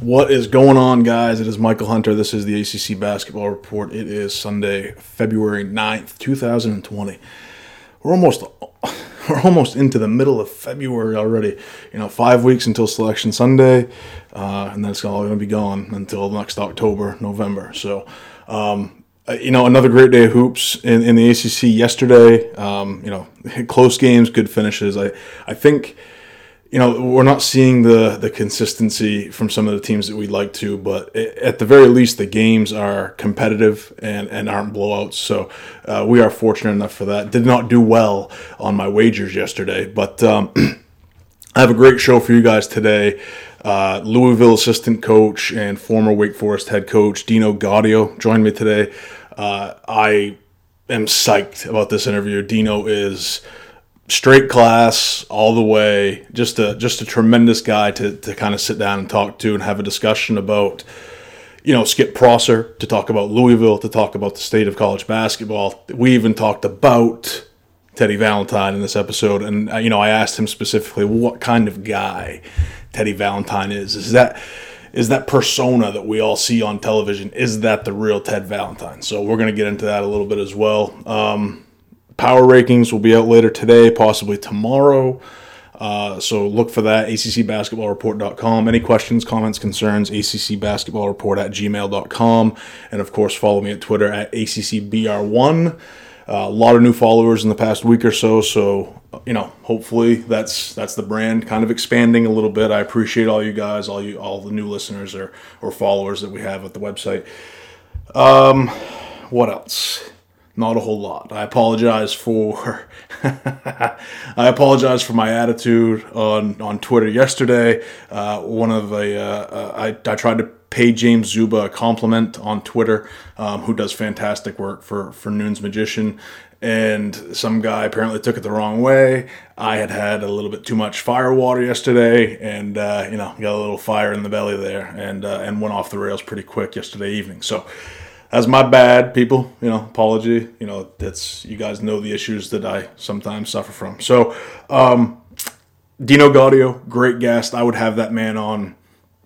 What is going on, guys? It is Michael Hunter. This is the ACC Basketball Report. It is Sunday, February 9th, 2020. We're almost we're almost into the middle of February already. You know, five weeks until Selection Sunday, uh, and then it's all going to be gone until next October, November. So, um, uh, you know, another great day of hoops in, in the ACC yesterday. Um, you know, close games, good finishes. I I think you know we're not seeing the the consistency from some of the teams that we'd like to but at the very least the games are competitive and and aren't blowouts. So uh, we are fortunate enough for that. Did not do well on my wagers yesterday but um, i have a great show for you guys today. Uh, louisville assistant coach and former wake forest head coach dino gaudio joined me today. Uh, i am psyched about this interview. Dino is straight class all the way. Just a just a tremendous guy to to kind of sit down and talk to and have a discussion about. You know, Skip Prosser to talk about Louisville, to talk about the state of college basketball. We even talked about Teddy Valentine in this episode, and uh, you know, I asked him specifically what kind of guy Teddy Valentine is. Is that is that persona that we all see on television? Is that the real Ted Valentine? So we're going to get into that a little bit as well. Um, Power rankings will be out later today, possibly tomorrow. Uh, so look for that, accbasketballreport.com. Any questions, comments, concerns, accbasketballreport at gmail.com. And of course, follow me at Twitter at accbr1. Uh, a lot of new followers in the past week or so, so you know, hopefully that's that's the brand kind of expanding a little bit. I appreciate all you guys, all you all the new listeners or or followers that we have at the website. Um, what else? Not a whole lot. I apologize for I apologize for my attitude on on Twitter yesterday. Uh, one of the uh, uh, I I tried to pay James Zuba a compliment on Twitter, um, who does fantastic work for for Noon's Magician. And some guy apparently took it the wrong way. I had had a little bit too much fire water yesterday, and uh, you know got a little fire in the belly there, and uh, and went off the rails pretty quick yesterday evening. So that's my bad, people. You know, apology. You know, that's you guys know the issues that I sometimes suffer from. So, um, Dino Gaudio, great guest. I would have that man on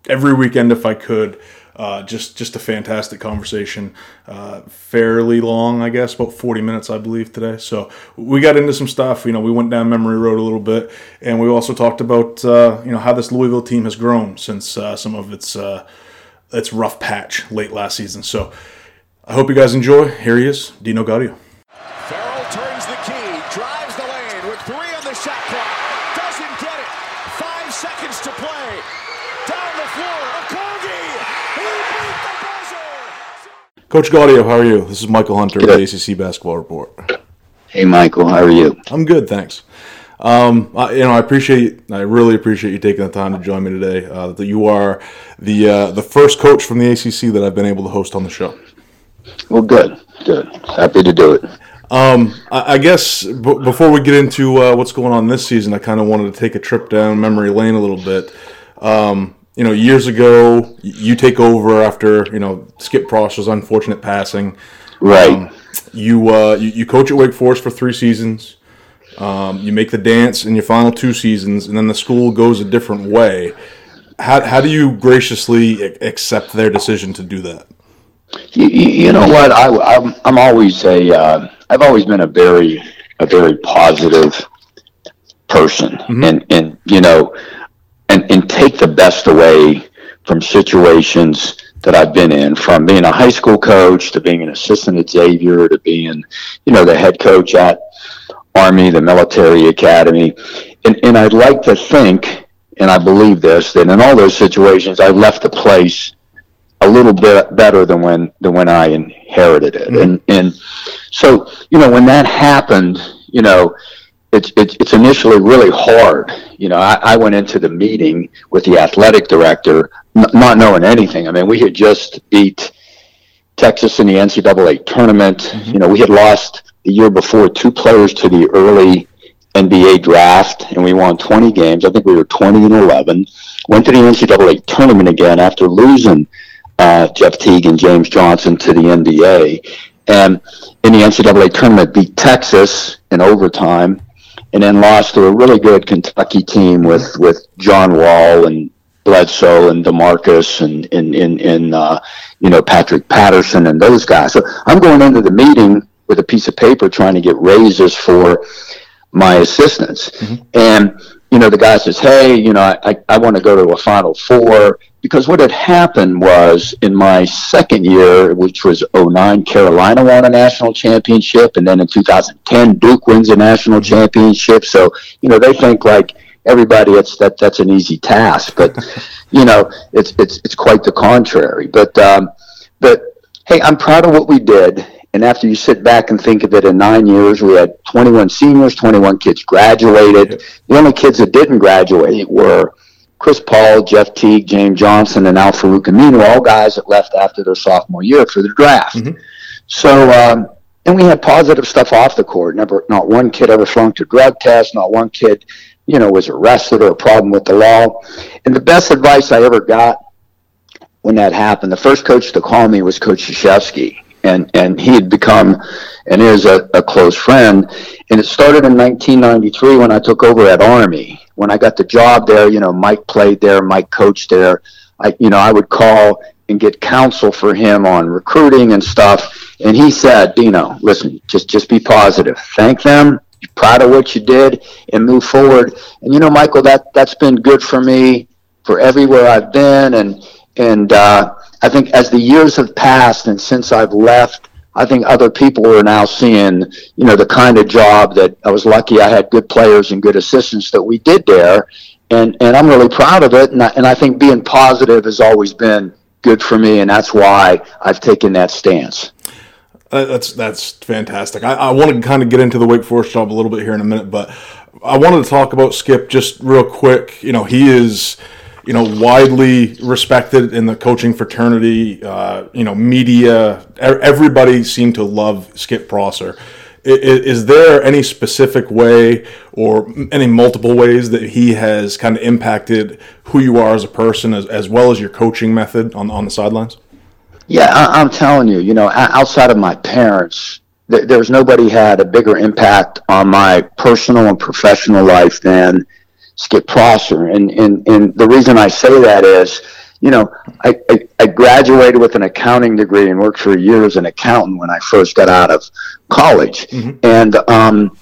every weekend if I could. Uh, just just a fantastic conversation. Uh, fairly long, I guess, about 40 minutes, I believe, today. So we got into some stuff. You know, we went down memory road a little bit, and we also talked about uh, you know how this Louisville team has grown since uh, some of its uh, its rough patch late last season. So I hope you guys enjoy. Here he is, Dino Gaudio. Ferrell turns the key, drives the lane with three on the shot clock. Doesn't get it. Five seconds to play. Down the floor, Okogie. He beat the buzzer. Coach Gaudio, how are you? This is Michael Hunter, the ACC Basketball Report. Hey, Michael, how are you? I'm good, thanks. Um, I, you know, I appreciate, I really appreciate you taking the time to join me today. Uh, that you are the uh, the first coach from the ACC that I've been able to host on the show. Well, good, good. Happy to do it. Um, I, I guess b- before we get into uh, what's going on this season, I kind of wanted to take a trip down memory lane a little bit. Um, you know, years ago, you take over after you know Skip Prosser's unfortunate passing. Right. Um, you, uh, you you coach at Wake Forest for three seasons. Um, you make the dance in your final two seasons, and then the school goes a different way. How, how do you graciously accept their decision to do that? You, you know what? I, I'm, I'm always a, uh, I've always been a very, a very positive person, mm-hmm. and and you know, and and take the best away from situations that I've been in, from being a high school coach to being an assistant at Xavier to being, you know, the head coach at Army, the military academy, and and I'd like to think, and I believe this, that in all those situations, I left the place a little bit better than when than when I inherited it. Mm-hmm. And and so you know when that happened, you know, it's it's, it's initially really hard. You know, I, I went into the meeting with the athletic director n- not knowing anything. I mean, we had just beat Texas in the NCAA tournament. Mm-hmm. You know, we had lost the year before two players to the early NBA draft, and we won 20 games. I think we were 20 and 11. Went to the NCAA tournament again after losing uh, Jeff Teague and James Johnson to the NBA. And in the NCAA tournament, beat Texas in overtime, and then lost to a really good Kentucky team with with John Wall and Bledsoe and Demarcus and and, and uh, you know Patrick Patterson and those guys. So I'm going into the meeting with a piece of paper trying to get raises for my assistants, mm-hmm. and you know the guy says, "Hey, you know I I want to go to a Final Four. Because what had happened was in my second year, which was 09, Carolina won a national championship, and then in 2010, Duke wins a national championship. So you know they think like everybody it's that that's an easy task. But you know it's it's it's quite the contrary. But um, but hey i'm proud of what we did and after you sit back and think of it in nine years we had 21 seniors 21 kids graduated the only kids that didn't graduate were chris paul jeff teague james johnson and al farouk aminu all guys that left after their sophomore year for the draft mm-hmm. so um, and we had positive stuff off the court. Never, not one kid ever flunked a drug test. Not one kid you know, was arrested or a problem with the law. And the best advice I ever got when that happened, the first coach to call me was Coach Krzyzewski. And, and he had become and is a, a close friend. And it started in 1993 when I took over at Army. When I got the job there, you know, Mike played there, Mike coached there. I, you know, I would call and get counsel for him on recruiting and stuff. And he said, Dino, listen, just just be positive. Thank them you're proud of what you did and move forward. And you know, Michael, that that's been good for me for everywhere I've been, and and uh, I think as the years have passed and since I've left. I think other people are now seeing, you know, the kind of job that I was lucky I had good players and good assistants that we did there. And, and I'm really proud of it. And I, and I think being positive has always been good for me. And that's why I've taken that stance. Uh, that's that's fantastic. I, I want to kind of get into the Wake Forest job a little bit here in a minute, but I wanted to talk about Skip just real quick. You know, he is you know widely respected in the coaching fraternity. Uh, you know, media, everybody seemed to love Skip Prosser. Is, there any specific way or any multiple ways that he has kind of impacted who you are as a person as, as well as your coaching method on on the sidelines? Yeah, I, am telling you, you know, outside of my parents, th- there's nobody had a bigger impact on my personal and professional life than Skip Prosser. And, and, and the reason I say that is, you know, I, I, I, graduated with an accounting degree and worked for a year as an accountant when I first got out of college. Mm-hmm. And, um,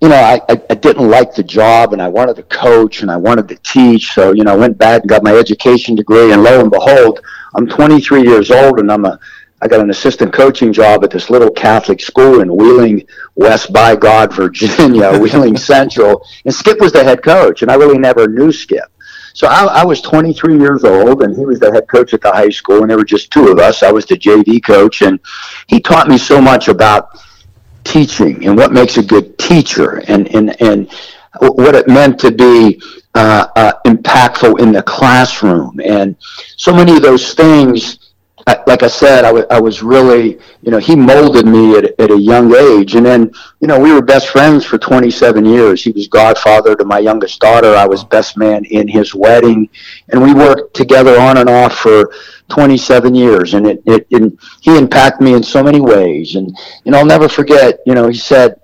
you know, I, I, I, didn't like the job and I wanted to coach and I wanted to teach. So, you know, I went back and got my education degree and lo and behold, I'm 23 years old and I'm a I got an assistant coaching job at this little Catholic school in Wheeling, West by God, Virginia, Wheeling Central. And Skip was the head coach, and I really never knew Skip. So I, I, was 23 years old, and he was the head coach at the high school, and there were just two of us. I was the JV coach, and he taught me so much about teaching and what makes a good teacher, and and and what it meant to be uh, uh, impactful in the classroom. And so many of those things, like I said, I, w- I was really, you know, he molded me at, at a young age. And then, you know, we were best friends for 27 years. He was godfather to my youngest daughter. I was best man in his wedding. And we worked together on and off for 27 years. And it, it, and he impacted me in so many ways. And, and I'll never forget, you know, he said,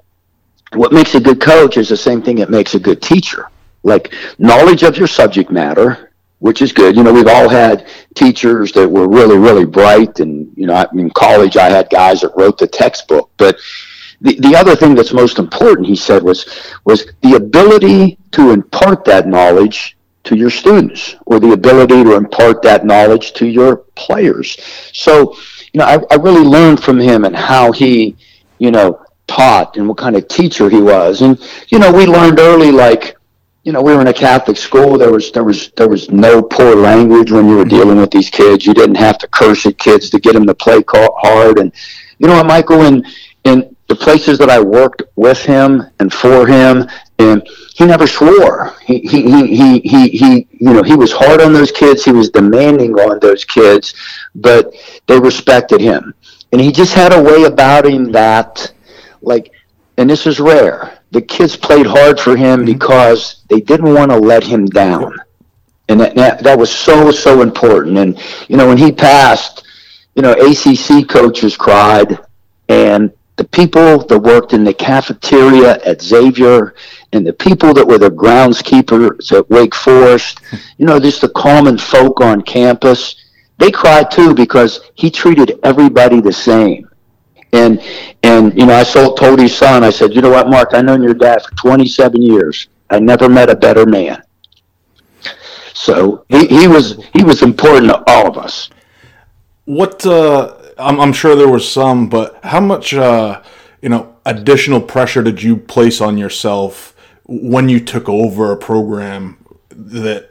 what makes a good coach is the same thing that makes a good teacher like knowledge of your subject matter, which is good. You know, we've all had teachers that were really, really bright, and you know, I mean, college I had guys that wrote the textbook. But the, the other thing that's most important, he said, was was the ability to impart that knowledge to your students, or the ability to impart that knowledge to your players. So, you know, I, I really learned from him and how he, you know, taught and what kind of teacher he was. And you know, we learned early like you know, we were in a Catholic school. There was there was there was no poor language when you were dealing with these kids. You didn't have to curse at kids to get them to play hard. And you know what, Michael, in in the places that I worked with him and for him, and he never swore. He he he he he, he you know he was hard on those kids. He was demanding on those kids, but they respected him, and he just had a way about him that, like, and this is rare the kids played hard for him mm-hmm. because they didn't want to let him down. And that, that, that was so, so important. And, you know, when he passed, you know, ACC coaches cried and the people that worked in the cafeteria at Xavier and the people that were the groundskeepers at Wake Forest, you know, just the common folk on campus, they cried too because he treated everybody the same. And and you know, I told his son, I said, you know what, Mark, I've known your dad for 27 years. I never met a better man. So he, he was he was important to all of us. What uh, I'm, I'm sure there was some, but how much uh, you know additional pressure did you place on yourself when you took over a program that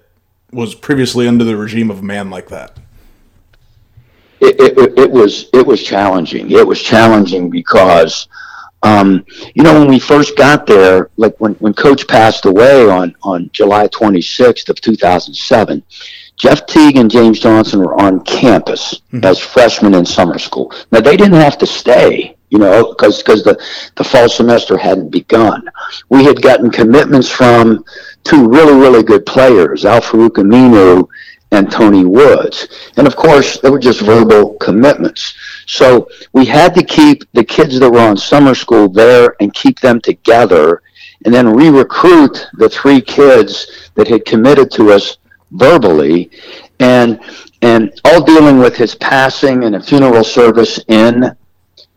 was previously under the regime of a man like that? It, it, it was it was challenging. It was challenging because um, you know, when we first got there, like when, when Coach passed away on, on July 26th of 2007, Jeff Teague and James Johnson were on campus mm-hmm. as freshmen in summer school. Now, they didn't have to stay, you know, because the, the fall semester hadn't begun. We had gotten commitments from two really, really good players, Al Farouk Aminu and Tony Woods. And of course, they were just verbal commitments. So we had to keep the kids that were on summer school there and keep them together and then re-recruit the three kids that had committed to us verbally and and all dealing with his passing and a funeral service in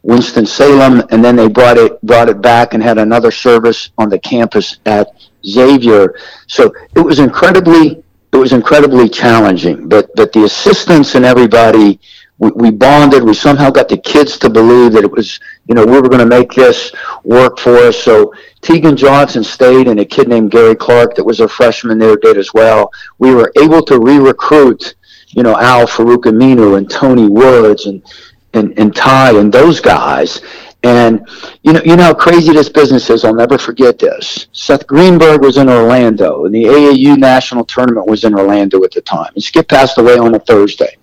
Winston-Salem and then they brought it brought it back and had another service on the campus at Xavier. So it was incredibly it was incredibly challenging. But but the assistants and everybody, we, we bonded. We somehow got the kids to believe that it was, you know, we were going to make this work for us. So Teague and Johnson stayed, and a kid named Gary Clark that was a freshman there did as well. We were able to re-recruit, you know, Al Farouk Aminu and Tony Woods and and, and Ty and those guys. And you know, you know how crazy this business is. I'll never forget this. Seth Greenberg was in Orlando, and the AAU national tournament was in Orlando at the time. And Skip passed away on a Thursday.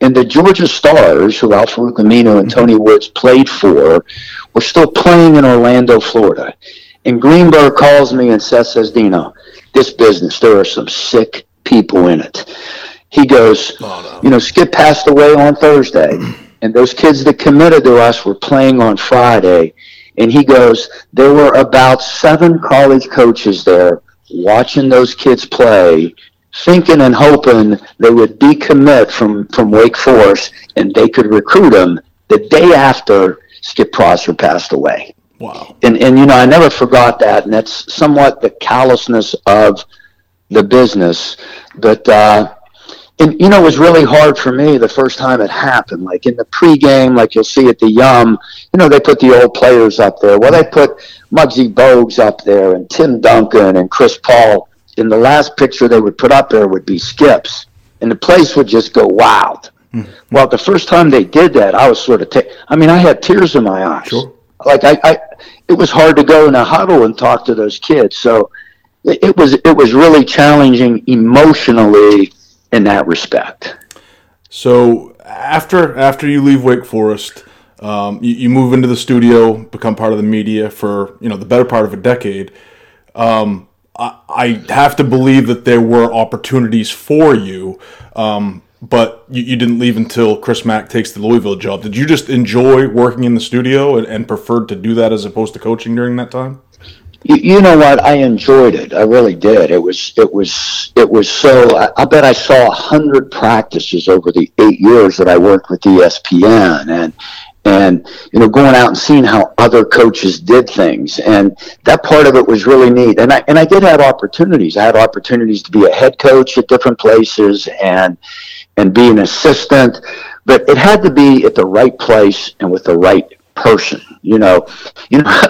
And the Georgia Stars, who Al Farouk Aminu and Tony Woods played for, were still playing in Orlando, Florida. And Greenberg calls me and Seth says, Dino, this business, there are some sick people in it. He goes, oh, no. you know, Skip passed away on Thursday and those kids that committed to us were playing on Friday. And he goes, there were about seven college coaches there watching those kids play, thinking and hoping they would decommit from, from Wake Forest and they could recruit them the day after Skip Prosser passed away. Wow. And, and, you know, I never forgot that. And that's somewhat the callousness of the business. But, uh, and you know, it was really hard for me the first time it happened. Like in the pregame, like you'll see at the Yum, you know, they put the old players up there. Well, they put Muggsy Bogues up there and Tim Duncan and Chris Paul. In the last picture they would put up there would be Skips, and the place would just go wild. Mm-hmm. Well, the first time they did that, I was sort of, ta- I mean, I had tears in my eyes. Sure. Like I, I, it was hard to go in a huddle and talk to those kids. So it, it was, it was really challenging emotionally in that respect. So after after you leave Wake Forest, um, you, you, move into the studio, become part of the media for you know the better part of a decade. Um, I, I, have to believe that there were opportunities for you, um, but you, you, didn't leave until Chris Mack takes the Louisville job. Did you just enjoy working in the studio and, and preferred to do that as opposed to coaching during that time? You, you, know what? I enjoyed it. I really did. It was it was it was so. I, I bet I saw a hundred practices over the eight years that I worked with ESPN, and and you know going out and seeing how other coaches did things, and that part of it was really neat. And I and I did have opportunities. I had opportunities to be a head coach at different places and and be an assistant, but it had to be at the right place and with the right person. You know, you know,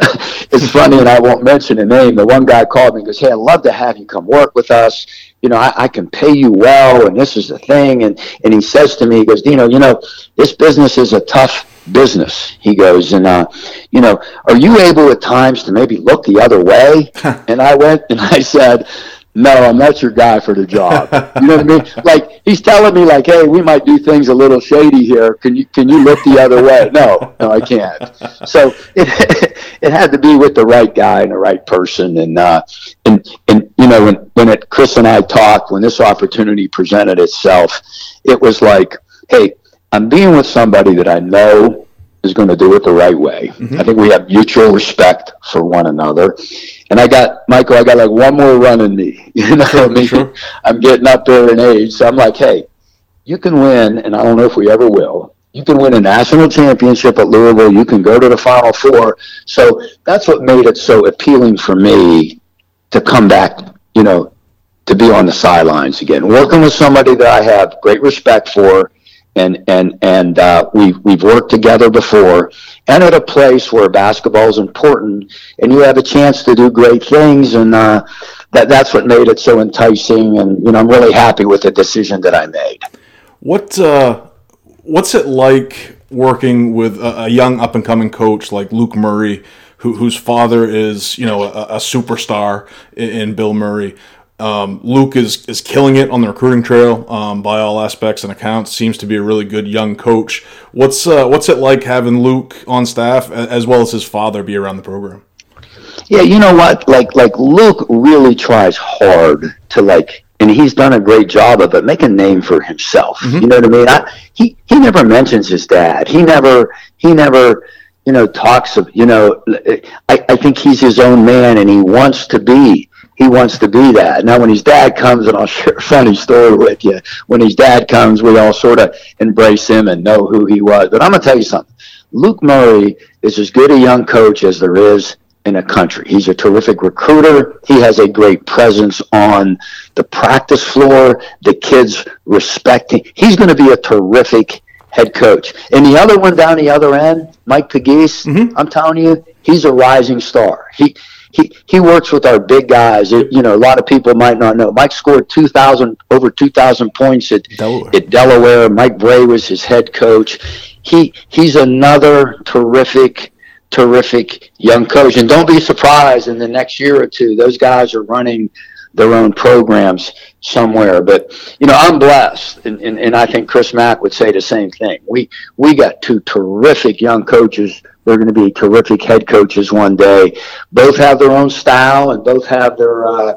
it's funny, and I won't mention a name. The one guy called me and goes, "Hey, I'd love to have you come work with us. You know, I, I can pay you well, and this is the thing." And and he says to me, he goes, "Dino, you know, this business is a tough business." He goes, and uh, you know, are you able at times to maybe look the other way? and I went and I said no, I'm not your guy for the job. You know what I mean? Like he's telling me, like, hey, we might do things a little shady here. Can you can you look the other way? No, no, I can't. So it it had to be with the right guy and the right person. And uh, and and you know when when it Chris and I talked when this opportunity presented itself, it was like, hey, I'm being with somebody that I know is going to do it the right way. Mm-hmm. I think we have mutual respect for one another. And I got Michael, I got like one more run in me. You know what I mean? Sure. I'm getting up there in age, so I'm like, hey, you can win, and I don't know if we ever will. You can win a national championship at Louisville. You can go to the Final Four. So that's what made it so appealing for me to come back. You know, to be on the sidelines again, working with somebody that I have great respect for and and and uh, we've we've worked together before, and at a place where basketball is important, and you have a chance to do great things, and uh, that that's what made it so enticing. And you know, I'm really happy with the decision that I made. What uh, what's it like working with a, a young up and coming coach like Luke Murray, who, whose father is you know a, a superstar in, in Bill Murray? Um, Luke is, is killing it on the recruiting trail um, by all aspects and accounts. Seems to be a really good young coach. What's uh, what's it like having Luke on staff as well as his father be around the program? Yeah, you know what? Like like Luke really tries hard to like, and he's done a great job of it, make a name for himself. Mm-hmm. You know what I mean? I, he he never mentions his dad. He never he never you know talks of you know. I I think he's his own man, and he wants to be he wants to be that. Now, when his dad comes, and I'll share a funny story with you. When his dad comes, we all sort of embrace him and know who he was. But I'm going to tell you something. Luke Murray is as good a young coach as there is in a country. He's a terrific recruiter. He has a great presence on the practice floor. The kids respect him. He's going to be a terrific head coach. And the other one down the other end, Mike Pegues, mm-hmm. I'm telling you, he's a rising star. He he he works with our big guys. It, you know, a lot of people might not know. Mike scored two thousand over two thousand points at Delaware. at Delaware. Mike Brey was his head coach. He he's another terrific terrific young coach. And don't be surprised in the next year or two, those guys are running their own programs somewhere. But you know, I'm blessed, and, and, and I think Chris Mack would say the same thing. We we got two terrific young coaches. They're going to be terrific head coaches one day. Both have their own style, and both have their uh,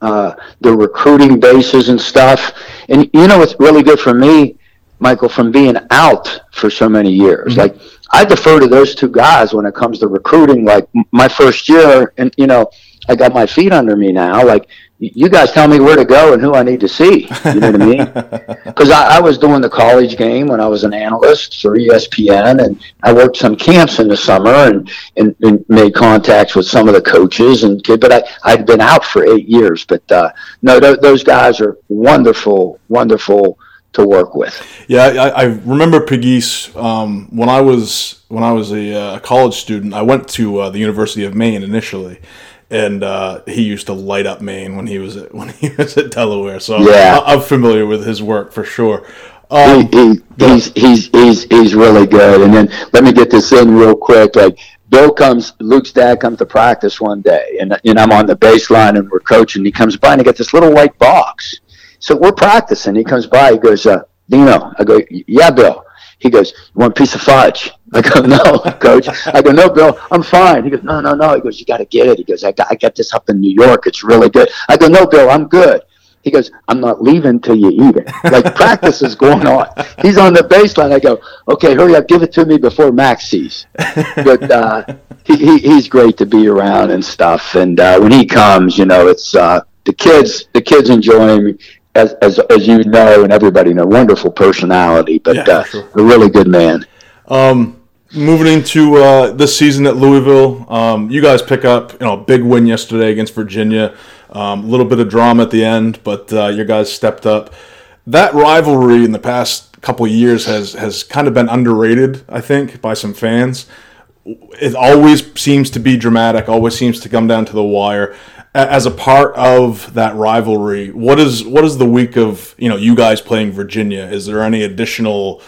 uh, their recruiting bases and stuff. And you know, it's really good for me, Michael, from being out for so many years. Mm-hmm. Like I defer to those two guys when it comes to recruiting. Like my first year, and you know, I got my feet under me now. Like you guys tell me where to go and who I need to see. You know what I mean? Because I, I, was doing the college game when I was an analyst for ESPN, and I worked some camps in the summer and, and, and made contacts with some of the coaches. And but I I'd been out for eight years. But uh, no, th- those guys are wonderful, wonderful to work with. Yeah, I, I remember Pegues um, when I was when I was a, uh, college student. I went to uh, the University of Maine initially and uh, he used to light up Maine when he was at, when he was at Delaware. So yeah. I, am familiar with his work for sure. Um, he, he, he's he's he's he's really good. And then let me get this in real quick. Like Bill comes, Luke's dad comes to practice one day, and and I'm on the baseline and we're coaching. He comes by and he got this little white box. So we're practicing. He comes by. He goes, uh, Dino. I go, yeah, Bill. He goes, you want a piece of fudge? I go, no, coach. I go, no, Bill, I'm fine. He goes, no, no, no. He goes, you got to get it. He goes, I got, I got this up in New York. It's really good. I go, no, Bill, I'm good. He goes, I'm not leaving till you eat it. Like practice is going on. He's on the baseline. I go, okay, hurry up, give it to me before Mack sees. But uh, he, he, he's great to be around and stuff. And uh, when he comes, you know, it's uh, the kids. The kids enjoy him as, as, as you know and everybody know, wonderful personality, but yeah, uh, sure. a really good man. Um, moving into uh, this season at Louisville, um, you guys pick up you know a big win yesterday against Virginia. Um, a little bit of drama at the end, but uh, your guys stepped up. That rivalry in the past couple years has has kind of been underrated, I think, by some fans. It always seems to be dramatic. Always seems to come down to the wire as a part of that rivalry, what is what is the week of you know you guys playing Virginia? Is there any additional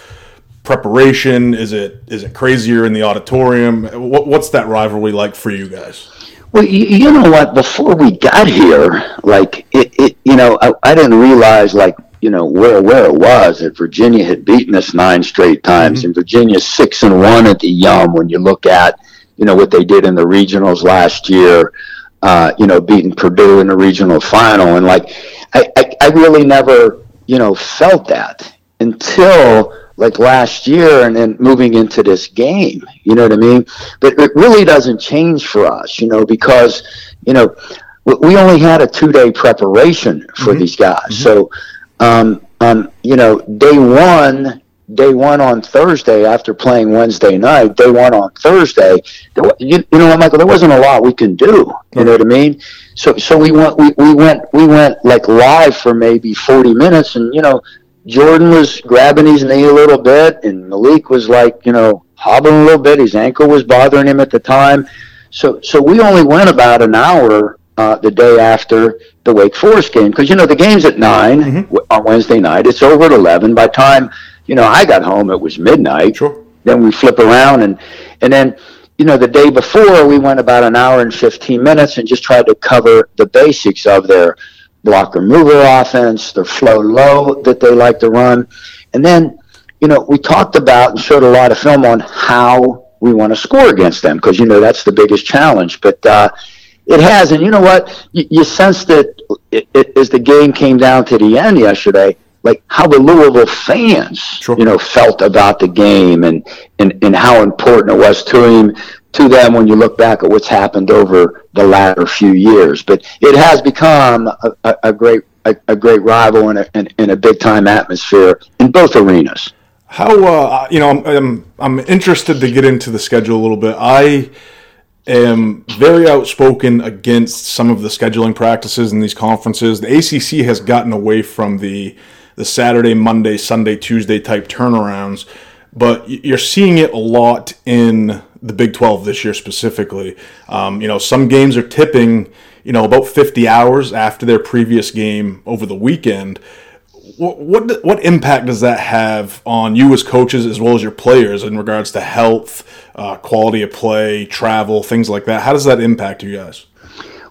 preparation? Is it is it crazier in the auditorium? What, what's that rivalry like for you guys? Well, you, you know what? Before we got here, like it, it you know, I, I didn't realize like you know where where it was that Virginia had beaten us nine straight times, mm-hmm. and Virginia six and one at the Yum. When you look at you know what they did in the regionals last year uh, you know, beating Purdue in the regional final. And like, I, I, I really never, you know, felt that until like last year and then moving into this game. You know what I mean? But it really doesn't change for us, you know, because, you know, we only had a two day preparation for mm-hmm. these guys. Mm-hmm. So, um, um, you know, day one, day one on Thursday after playing Wednesday night, day one on Thursday, there, you, you know what, Michael, there wasn't a lot we can do. You know what I mean? So, so we went, we, we went, we went like live for maybe 40 minutes and, you know, Jordan was grabbing his knee a little bit and Malik was like, you know, hobbling a little bit. His ankle was bothering him at the time. So, so we only went about an hour uh, the day after the Wake Forest game because you know the game's at 9 mm-hmm. on Wednesday night. It's over at eleven. By time you know I got home, it was midnight. Sure. Then we flip around and and then you know the day before we went about an hour and fifteen minutes and just tried to cover the basics of their blocker mover offense, their flow low that they like to run, and then you know we talked about and showed a lot of film on how we want to score against them because you know that's the biggest challenge, but. Uh, it has, and you know what? You, you sense that it, it, as the game came down to the end yesterday, like how the Louisville fans, sure. you know, felt about the game and, and, and how important it was to him, to them when you look back at what's happened over the latter few years. But it has become a, a, a great a, a, great rival and a, in a big time atmosphere in both arenas. How uh, you know I'm, I'm I'm interested to get into the schedule a little bit. I am very outspoken against some of the scheduling practices in these conferences. The ACC has gotten away from the the Saturday, Monday, Sunday, Tuesday type turnarounds, but you're seeing it a lot in the Big 12 this year specifically. Um, you know, some games are tipping, you know, about 50 hours after their previous game over the weekend what, what what impact does that have on you as coaches as well as your players in regards to health, uh, quality of play, travel, things like that? How does that impact you guys?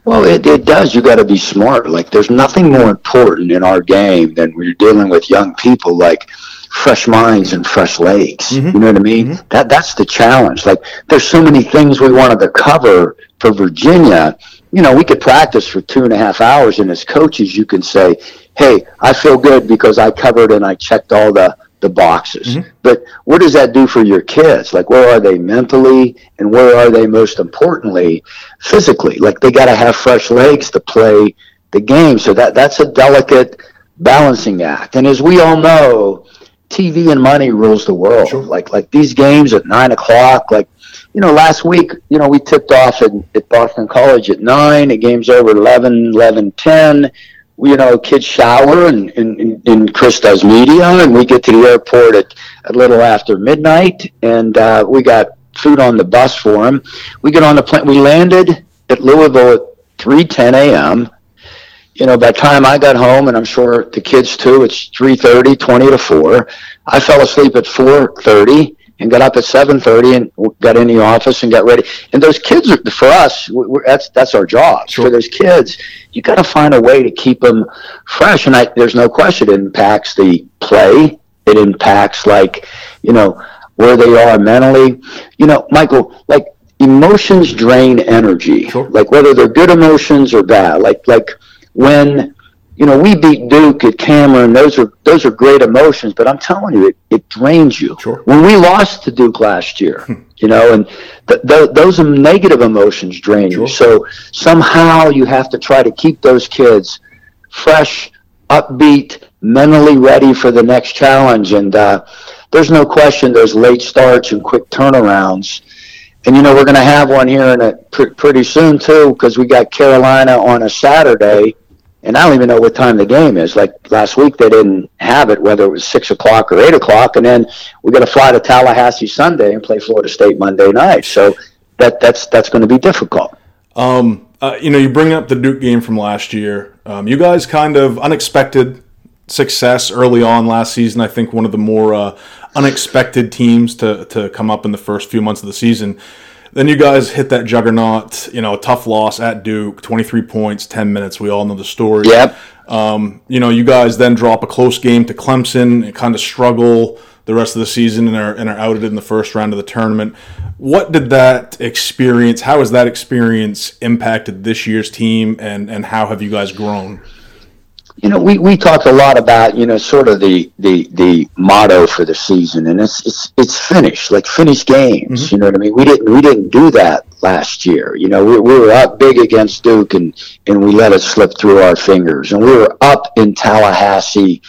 Well, it, it does. You got to be smart. Like, there's nothing more important in our game than when you're dealing with young people, like fresh minds and fresh legs. Mm-hmm. You know what I mean? Mm-hmm. That that's the challenge. Like, there's so many things we wanted to cover for Virginia. You know, we could practice for two and a half hours, and as coaches, you can say, hey, I feel good because I covered and I checked all the the boxes. Mm-hmm. But what does that do for your kids? Like, where are they mentally, and where are they most importantly physically? Like, they got to have fresh legs to play the game. So that that's a delicate balancing act. And as we all know, TV and money rules the world. Sure. Like like these games at nine o'clock, like you know, last week, you know, we tipped off at, at Boston College at nine. The game's over 11, 11, 10 you know, kids shower and, and, and Chris does media and we get to the airport at a little after midnight and uh, we got food on the bus for him. We get on the plane. We landed at Louisville at 3:10 a.m. You know, by the time I got home, and I'm sure the kids too, it's 3:30, 20 to 4. I fell asleep at 4:30 and got up at 7:30 and got in the office and got ready. And those kids, are, for us, that's that's our job. Sure. For those kids, you got to find a way to keep them fresh. And I, there's no question, it impacts the play. It impacts like, you know, where they are mentally. You know, Michael, like emotions drain energy. Sure. Like whether they're good emotions or bad. Like like when you know, we beat Duke at Cameron. Those are those are great emotions, but I'm telling you, it, it drains you. Sure. When we lost to Duke last year, hmm. you know, and th- th- those negative emotions drain sure. you. So somehow you have to try to keep those kids fresh, upbeat, mentally ready for the next challenge. And uh, there's no question those late starts and quick turnarounds. And you know we're going to have one here in a pr- pretty soon too, because we got Carolina on a Saturday and I don't even know what time the game is. Like last week, they didn't have it, whether it was six o'clock or eight o'clock, and then we got to fly to Tallahassee Sunday and play Florida State Monday night. So that that's that's going to be difficult. Um, uh, you know, you bring up the Duke game from last year. Um, you guys kind of unexpected success early on last season. I think one of the more uh, unexpected teams to to come up in the first few months of the season. Then you guys hit that juggernaut, you know, a tough loss at Duke, 23 points, 10 minutes. We all know the story. Yep. Um, you know, you guys then drop a close game to Clemson and kind of struggle the rest of the season and are, and are outed in the first round of the tournament. What did that experience, how has that experience impacted this year's team and, and how have you guys grown? You know, we, we talked a lot about, you know, sort of the, the, the motto for the season and it's, it's, it's finished, like finish games. Mm-hmm. You know what I mean? We didn't, we didn't do that last year. You know, we, we were up big against Duke and, and we let it slip through our fingers and we were up in Tallahassee,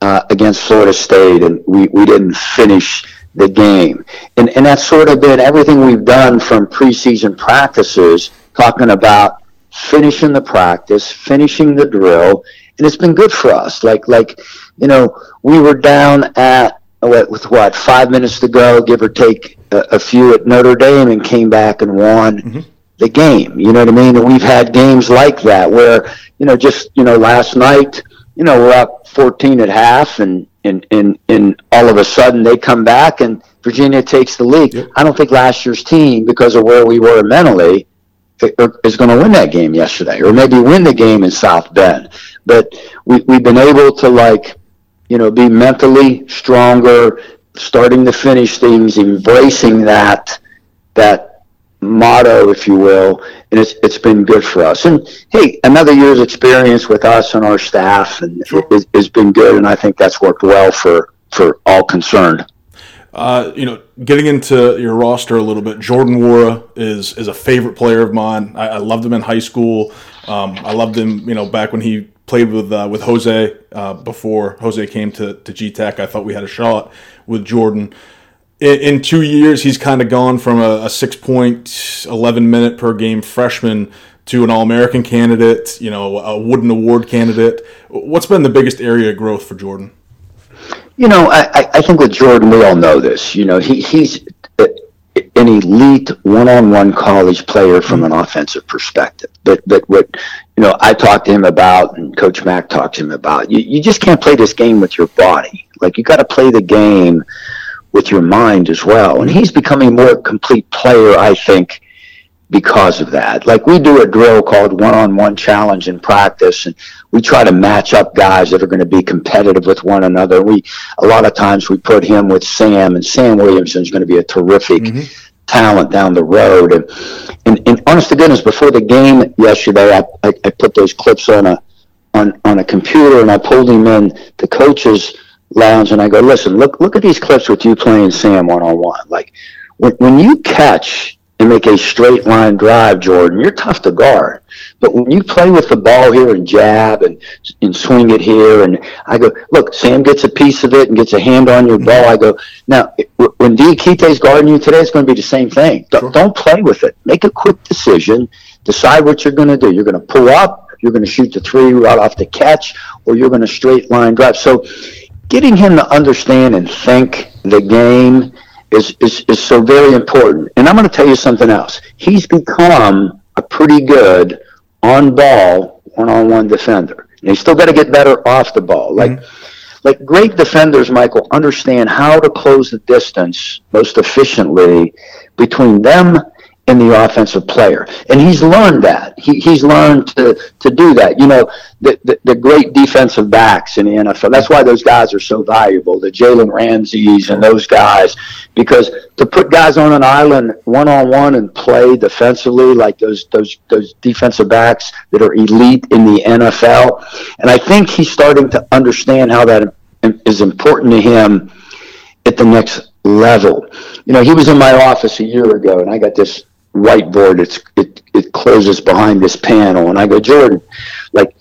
uh, against Florida State and we, we didn't finish the game. And, and that's sort of been everything we've done from preseason practices, talking about finishing the practice, finishing the drill, and it's been good for us. Like like you know, we were down at what, with what five minutes to go, give or take a, a few at Notre Dame, and came back and won. Mm-hmm. The game, you know what I mean? And we've had games like that where, you know, just, you know, last night, you know, we're up 14 at half and, and, and, and all of a sudden they come back and Virginia takes the lead. Yep. I don't think last year's team, because of where we were mentally, is going to win that game yesterday, or maybe win the game in South Bend. But we, we've been able to like, you know, be mentally stronger, starting to finish things, embracing that that motto, if you will, and it's it's been good for us. And hey, another year's experience with us and our staff, and sure. it, has been good, and I think that's worked well for for all concerned. Uh, you know, getting into your roster a little bit, Jordan Nwora is is a favorite player of mine. I, I loved him in high school. Um, I loved him, you know, back when he played with uh, with Jose uh, before Jose came to to G Tech. I thought we had a shot with Jordan. In, in two years, he's kind of gone from a, a six point eleven minute per game freshman to an All American candidate. You know, a Wooden Award candidate. What's been the biggest area of growth for Jordan? You know, I, I think with Jordan, we all know this. You know, he, he's an elite one-on-one college player from an offensive perspective. But but what you know, I talked to him about, and Coach Mack talked to him about. You you just can't play this game with your body. Like you got to play the game with your mind as well. And he's becoming more complete player, I think, because of that. Like we do a drill called one-on-one challenge in practice, and we try to match up guys that are going to be competitive with one another. We a lot of times we put him with Sam, and Sam Williamson is going to be a terrific. Mm-hmm. Talent down the road, and, and and honest to goodness, before the game yesterday, I, I, I put those clips on a on on a computer, and I pulled him in the coaches lounge, and I go, listen, look look at these clips with you playing Sam one on one. Like when when you catch and make a straight line drive, Jordan, you're tough to guard. But when you play with the ball here and jab and, and swing it here, and I go, look, Sam gets a piece of it and gets a hand on your ball. I go, now, when Diakite's guarding you today, it's going to be the same thing. Sure. Don't play with it. Make a quick decision. Decide what you're going to do. You're going to pull up, you're going to shoot the three right off the catch, or you're going to straight line drive. So getting him to understand and think the game is, is, is so very important. And I'm going to tell you something else. He's become a pretty good on ball one on one defender. And he's still got to get better off the ball. Like, mm-hmm. like great defenders, Michael, understand how to close the distance most efficiently between them in the offensive player. And he's learned that. He, he's learned to, to do that. You know, the, the, the, great defensive backs in the NFL, that's why those guys are so valuable, the Jalen Ramseys and those guys, because to put guys on an island one on one and play defensively like those, those, those defensive backs that are elite in the NFL. And I think he's starting to understand how that is important to him at the next level. You know, he was in my office a year ago and I got this whiteboard. It's it it closes behind this panel, and I go, Jordan, like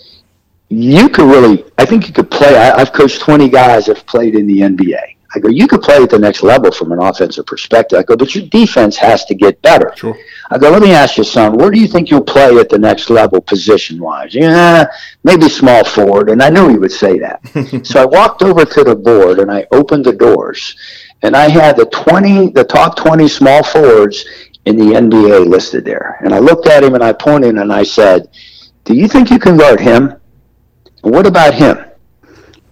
you could really. I think you could play. I, I've coached twenty guys that have played in the NBA. I go, you could play at the next level from an offensive perspective. I go, but your defense has to get better. Sure. I go, let me ask you, son, where do you think you'll play at the next level position wise? Yeah, maybe small forward. And I knew he would say that. so I walked over to the board and I opened the doors and I had the 20, the top 20 small forwards in the NBA listed there. And I looked at him and I pointed and I said, Do you think you can guard him? And what about him?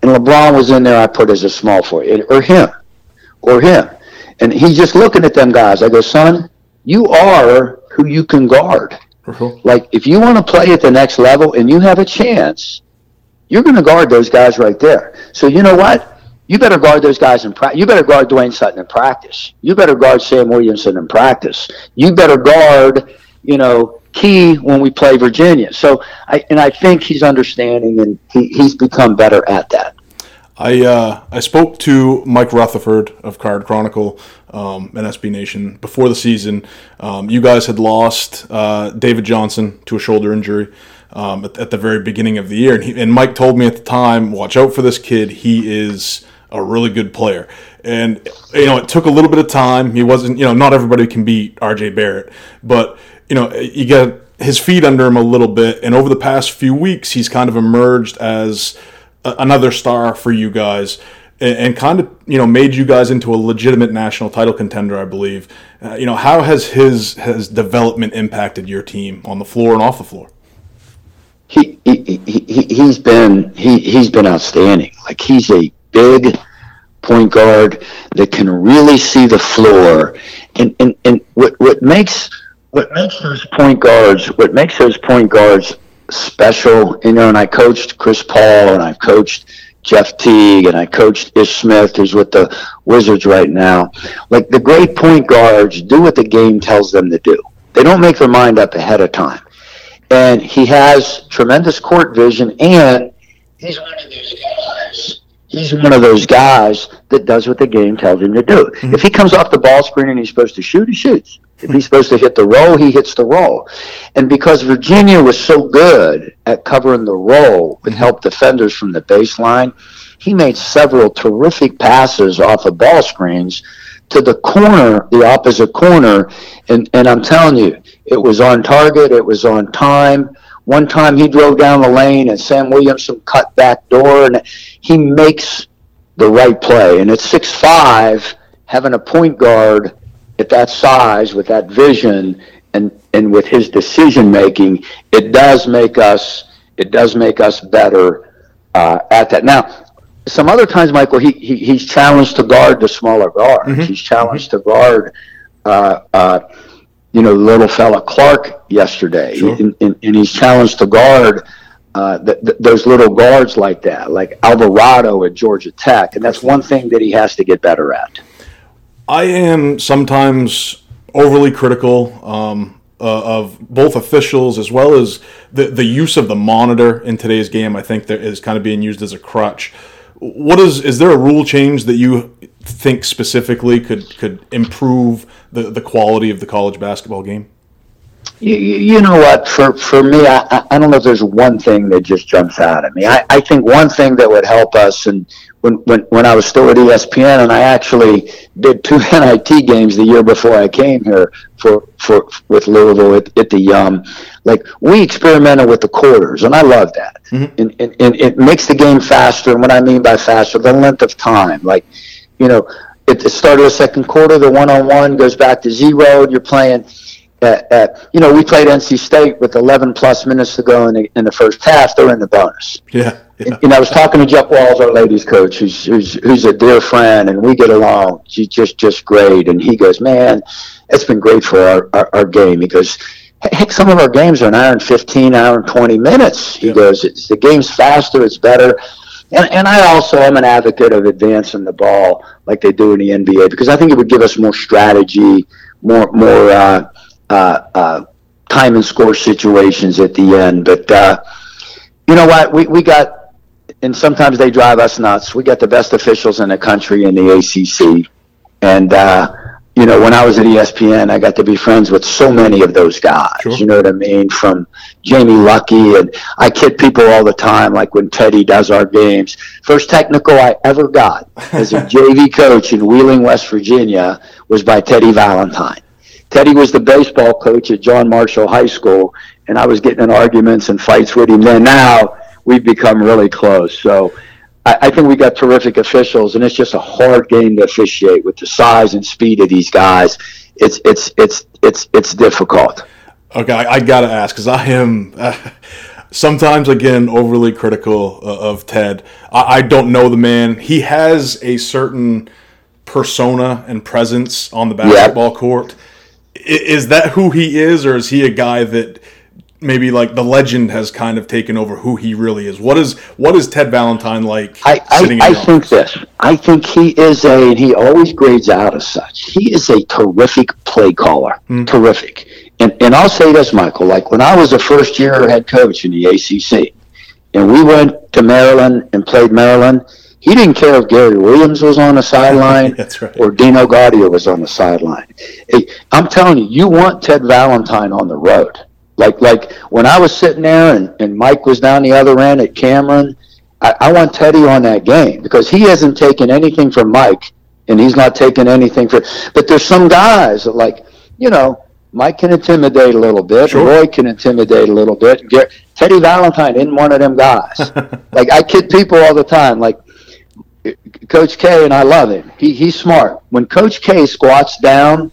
And LeBron was in there, I put as a small forward, or him, or him. And he's just looking at them guys. I go, son, you are who you can guard. Uh-huh. Like, if you want to play at the next level and you have a chance, you're going to guard those guys right there. So, you know what? You better guard those guys in practice. You better guard Dwayne Sutton in practice. You better guard Sam Williamson in practice. You better guard, you know, key when we play Virginia. So I and I think he's understanding and he, he's become better at that. I uh, I spoke to Mike Rutherford of Card Chronicle um, and SB Nation before the season. Um, you guys had lost uh, David Johnson to a shoulder injury um, at, at, the very beginning of the year, and, he, and Mike told me at the time, "Watch out for this kid. He is a really good player." And you know, it took a little bit of time. He wasn't, you know, not everybody can beat R.J. Barrett, but you know, you get his feet under him a little bit. And over the past few weeks, he's kind of emerged as a, another star for you guys. And, kind of, you know, made you guys into a legitimate national title contender, I believe. Uh, you know, how has his his development impacted your team on the floor and off the floor? He, he, he he's been he, he's been outstanding. Like he's a big point guard that can really see the floor. And, and, and what, what makes what makes those point guards what makes those point guards special, you know, and I coached Chris Paul and I've coached Jeff Teague and I coached Ish Smith, who's with the Wizards right now. Like the great point guards do what the game tells them to do. They don't make their mind up ahead of time. And he has tremendous court vision and he's one of those guys he's one of those guys that does what the game tells him to do. Mm-hmm. If he comes off the ball screen and he's supposed to shoot, he shoots. If he's supposed to hit the roll, he hits the roll. And because Virginia was so good at covering the roll with help defenders from the baseline, he made several terrific passes off of ball screens to the corner, the opposite corner. And, and I'm telling you, it was on target, it was on time. One time he drove down the lane and Sam Williamson cut back door and he makes the right play. And at six five, having a point guard at that size with that vision and, and with his decision making, it does make us it does make us better uh, at that. Now, some other times, Michael, he, he he's challenged to guard the smaller guard. Mm-hmm. He's challenged mm-hmm. to guard uh, uh, you know, little fella Clark yesterday, sure. and, and, and, he's challenged to guard uh, th- th- those little guards like that, like Alvarado at Georgia Tech, and that's one thing that he has to get better at. I am sometimes overly critical um, uh, of both officials as well as the the use of the monitor in today's game. I think that is kind of being used as a crutch. What is is there a rule change that you think specifically could could improve the, the quality of the college basketball game? You, you know what? For for me, I, I don't know if there's one thing that just jumps out at me. I, I think one thing that would help us, and when, when when I was still at ESPN, and I actually did two NIT games the year before I came here for for with Louisville at, at the um, like we experimented with the quarters, and I love that. Mm-hmm. And, and, and it makes the game faster. And what I mean by faster, the length of time, like you know, at the start of the second quarter, the one-on-one goes back to zero. You're playing at, at, you know, we played NC State with 11 plus minutes to go in the, in the first half. They're in the bonus. Yeah. yeah. And, I was talking to Jeff Walz, our ladies coach, who's, who's, who's a dear friend, and we get along. She's just, just great. And he goes, man, it's been great for our, our, our game. He goes, heck, some of our games are an hour and 15, hour and 20 minutes. He yeah. goes, it's, the game's faster, it's better. And, and I also am an advocate of advancing the ball like they do in the NBA because I think it would give us more strategy, more more uh, uh, uh, time and score situations at the end. But uh, you know what? We we got, and sometimes they drive us nuts. We got the best officials in the country in the ACC, and uh, you know, when I was at ESPN, I got to be friends with so many of those guys. Sure. You know what I mean? From Jamie Luckie, and I kid people all the time, like when Teddy does our games. First technical I ever got as a JV coach in Wheeling, West Virginia, was by Teddy Valentine. Teddy was the baseball coach at John Marshall High School, and I was getting in arguments and fights with him then. Now we've become really close. So I, I, think we got terrific officials, and it's just a hard game to officiate with the size and speed of these guys. It's it's it's it's it's difficult. Okay, I, I gotta ask because I am. Uh, sometimes again overly critical uh, of Ted. I, I, don't know the man. He has a certain persona and presence on the basketball yep. court. Is that who he is, or is he a guy that maybe like the legend has kind of taken over who he really is. What is what is Ted Valentine like? I I, I think this. I think he is a, and he always grades out as such. He is a terrific play caller. Mm. Terrific. and, and I'll say this, Michael, like when I was a first year head coach in the ACC, and we went to Maryland and played Maryland, he didn't care if Gary Williams was on the sideline right. or Dino Gaudio was on the sideline. Hey, I'm telling you, you want Ted Valentine on the road. Like like when I was sitting there and, and Mike was down the other end at Cameron, I, I want Teddy on that game because he hasn't taken anything from Mike and he's not taking anything for but there's some guys that like, you know, Mike can intimidate a little bit. Sure. Roy can intimidate a little bit. Gar- Teddy Valentine isn't one of them guys. like I kid people all the time. Like Coach K, and I love him. He he's smart. When Coach K squats down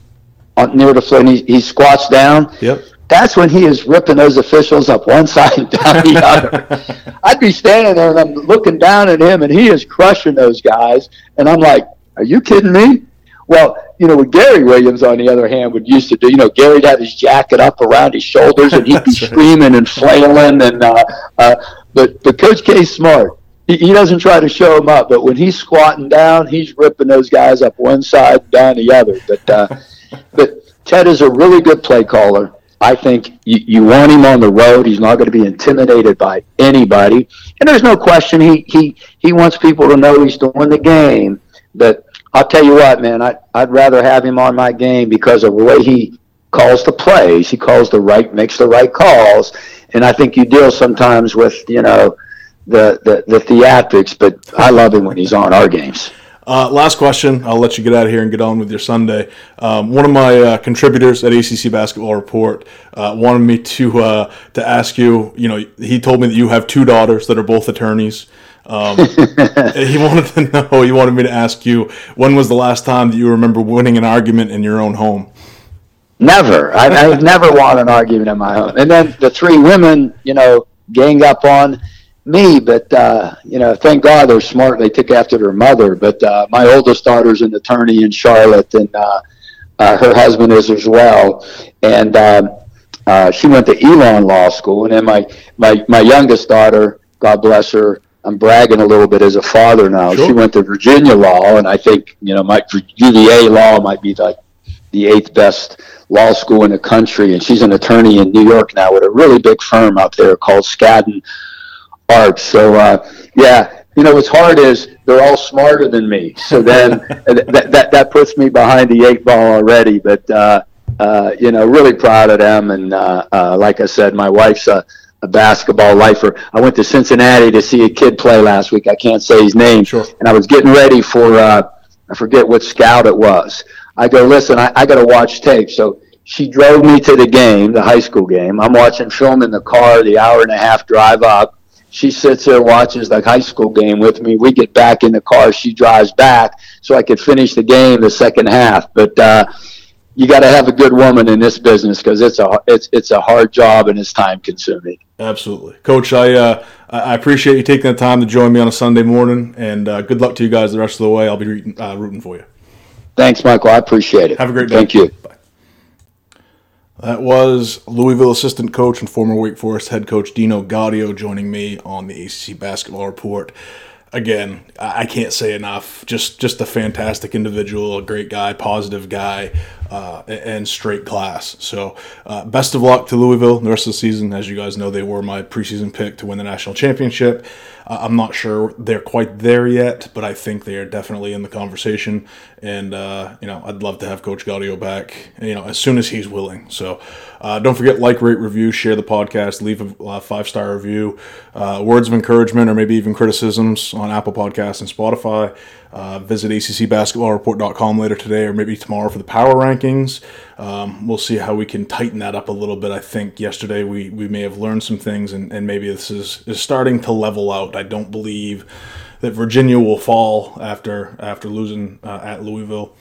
on near the floor, and he, he squats down. Yep. That's when he is ripping those officials up one side and down the other. I'd be standing there and I'm looking down at him, and he is crushing those guys, and I'm like, "Are you kidding me?" Well, you know, what Gary Williams, on the other hand, would used to do, you know, Gary'd have his jacket up around his shoulders and he'd be screaming and flailing. And, uh, uh, but, but Coach K's smart. He, he doesn't try to show him up, but when he's squatting down, he's ripping those guys up one side and down the other. But, uh, but Ted is a really good play caller. I think you, you want him on the road. He's not going to be intimidated by anybody. And there's no question he, he, he wants people to know he's doing the game. But I'll tell you what, man, I, I'd rather have him on my game because of the way he calls the plays. He calls the right, makes the right calls. And I think you deal sometimes with, you know, the, the, the theatrics, but I love him when he's on our games. Uh, last question. I'll let you get out of here and get on with your Sunday. Um, one of my uh, contributors at ACC Basketball Report uh, wanted me to uh, to ask you. You know, he told me that you have two daughters that are both attorneys. Um, he wanted to know. He wanted me to ask you when was the last time that you remember winning an argument in your own home? Never. I, I've never won an argument in my home. And then the three women, you know, gang up on me, but uh, you know, thank God they're smart. They took after their mother. But uh, my oldest daughter's an attorney in Charlotte, and uh, uh, her husband is as well. And um, uh, she went to Elon Law School. And then my my my youngest daughter, God bless her. I'm bragging a little bit as a father now. Sure. She went to Virginia Law, and I think you know my UVA Law might be like the eighth best law school in the country, and she's an attorney in New York now with a really big firm out there called Skadden Arps. So uh, yeah, you know what's hard is they're all smarter than me. So then that, that that puts me behind the eight ball already. But uh, uh, you know, really proud of them. And uh, uh, like I said, my wife's a, a basketball lifer. I went to Cincinnati to see a kid play last week. I can't say his name. Sure. And I was getting ready for uh, I forget what scout it was. I go, listen, I, I got to watch tape. So she drove me to the game, the high school game. I'm watching film in the car, the hour and a half drive up. She sits there, watches the high school game with me. We get back in the car. She drives back so I could finish the game the second half. But uh, you got to have a good woman in this business because it's a it's it's a hard job and it's time consuming. Absolutely, Coach. I uh, I appreciate you taking the time to join me on a Sunday morning, and uh, good luck to you guys the rest of the way. I'll be rooting, uh, rooting for you. Thanks, Michael. I appreciate it. Have a great day. Thank you. That was Louisville assistant coach and former Wake Forest head coach Dino Gaudio joining me on the ACC basketball report. Again, I can't say enough. Just just a fantastic individual, a great guy, positive guy, uh, and straight class. So, uh, best of luck to Louisville the rest of the season. As you guys know, they were my preseason pick to win the national championship. Uh, I'm not sure they're quite there yet, but I think they are definitely in the conversation. And uh, you know, I'd love to have Coach Gaudio back. You know, as soon as he's willing. So, uh, don't forget like, rate, review, share the podcast, leave a five star review, uh, words of encouragement, or maybe even criticisms on Apple Podcasts and Spotify. Uh, visit accbasketballreport.com later today or maybe tomorrow for the power rankings. Um, we'll see how we can tighten that up a little bit. I think yesterday we, we may have learned some things, and, and maybe this is, is starting to level out. I don't believe that Virginia will fall after after losing uh, at Louisville.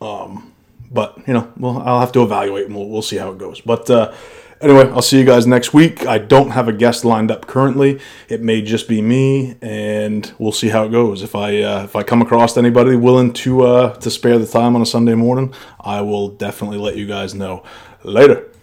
Um, but you know, well, I'll have to evaluate, and we'll, we'll see how it goes. But uh, anyway, I'll see you guys next week. I don't have a guest lined up currently. It may just be me, and we'll see how it goes. If I uh, if I come across anybody willing to uh, to spare the time on a Sunday morning, I will definitely let you guys know. Later.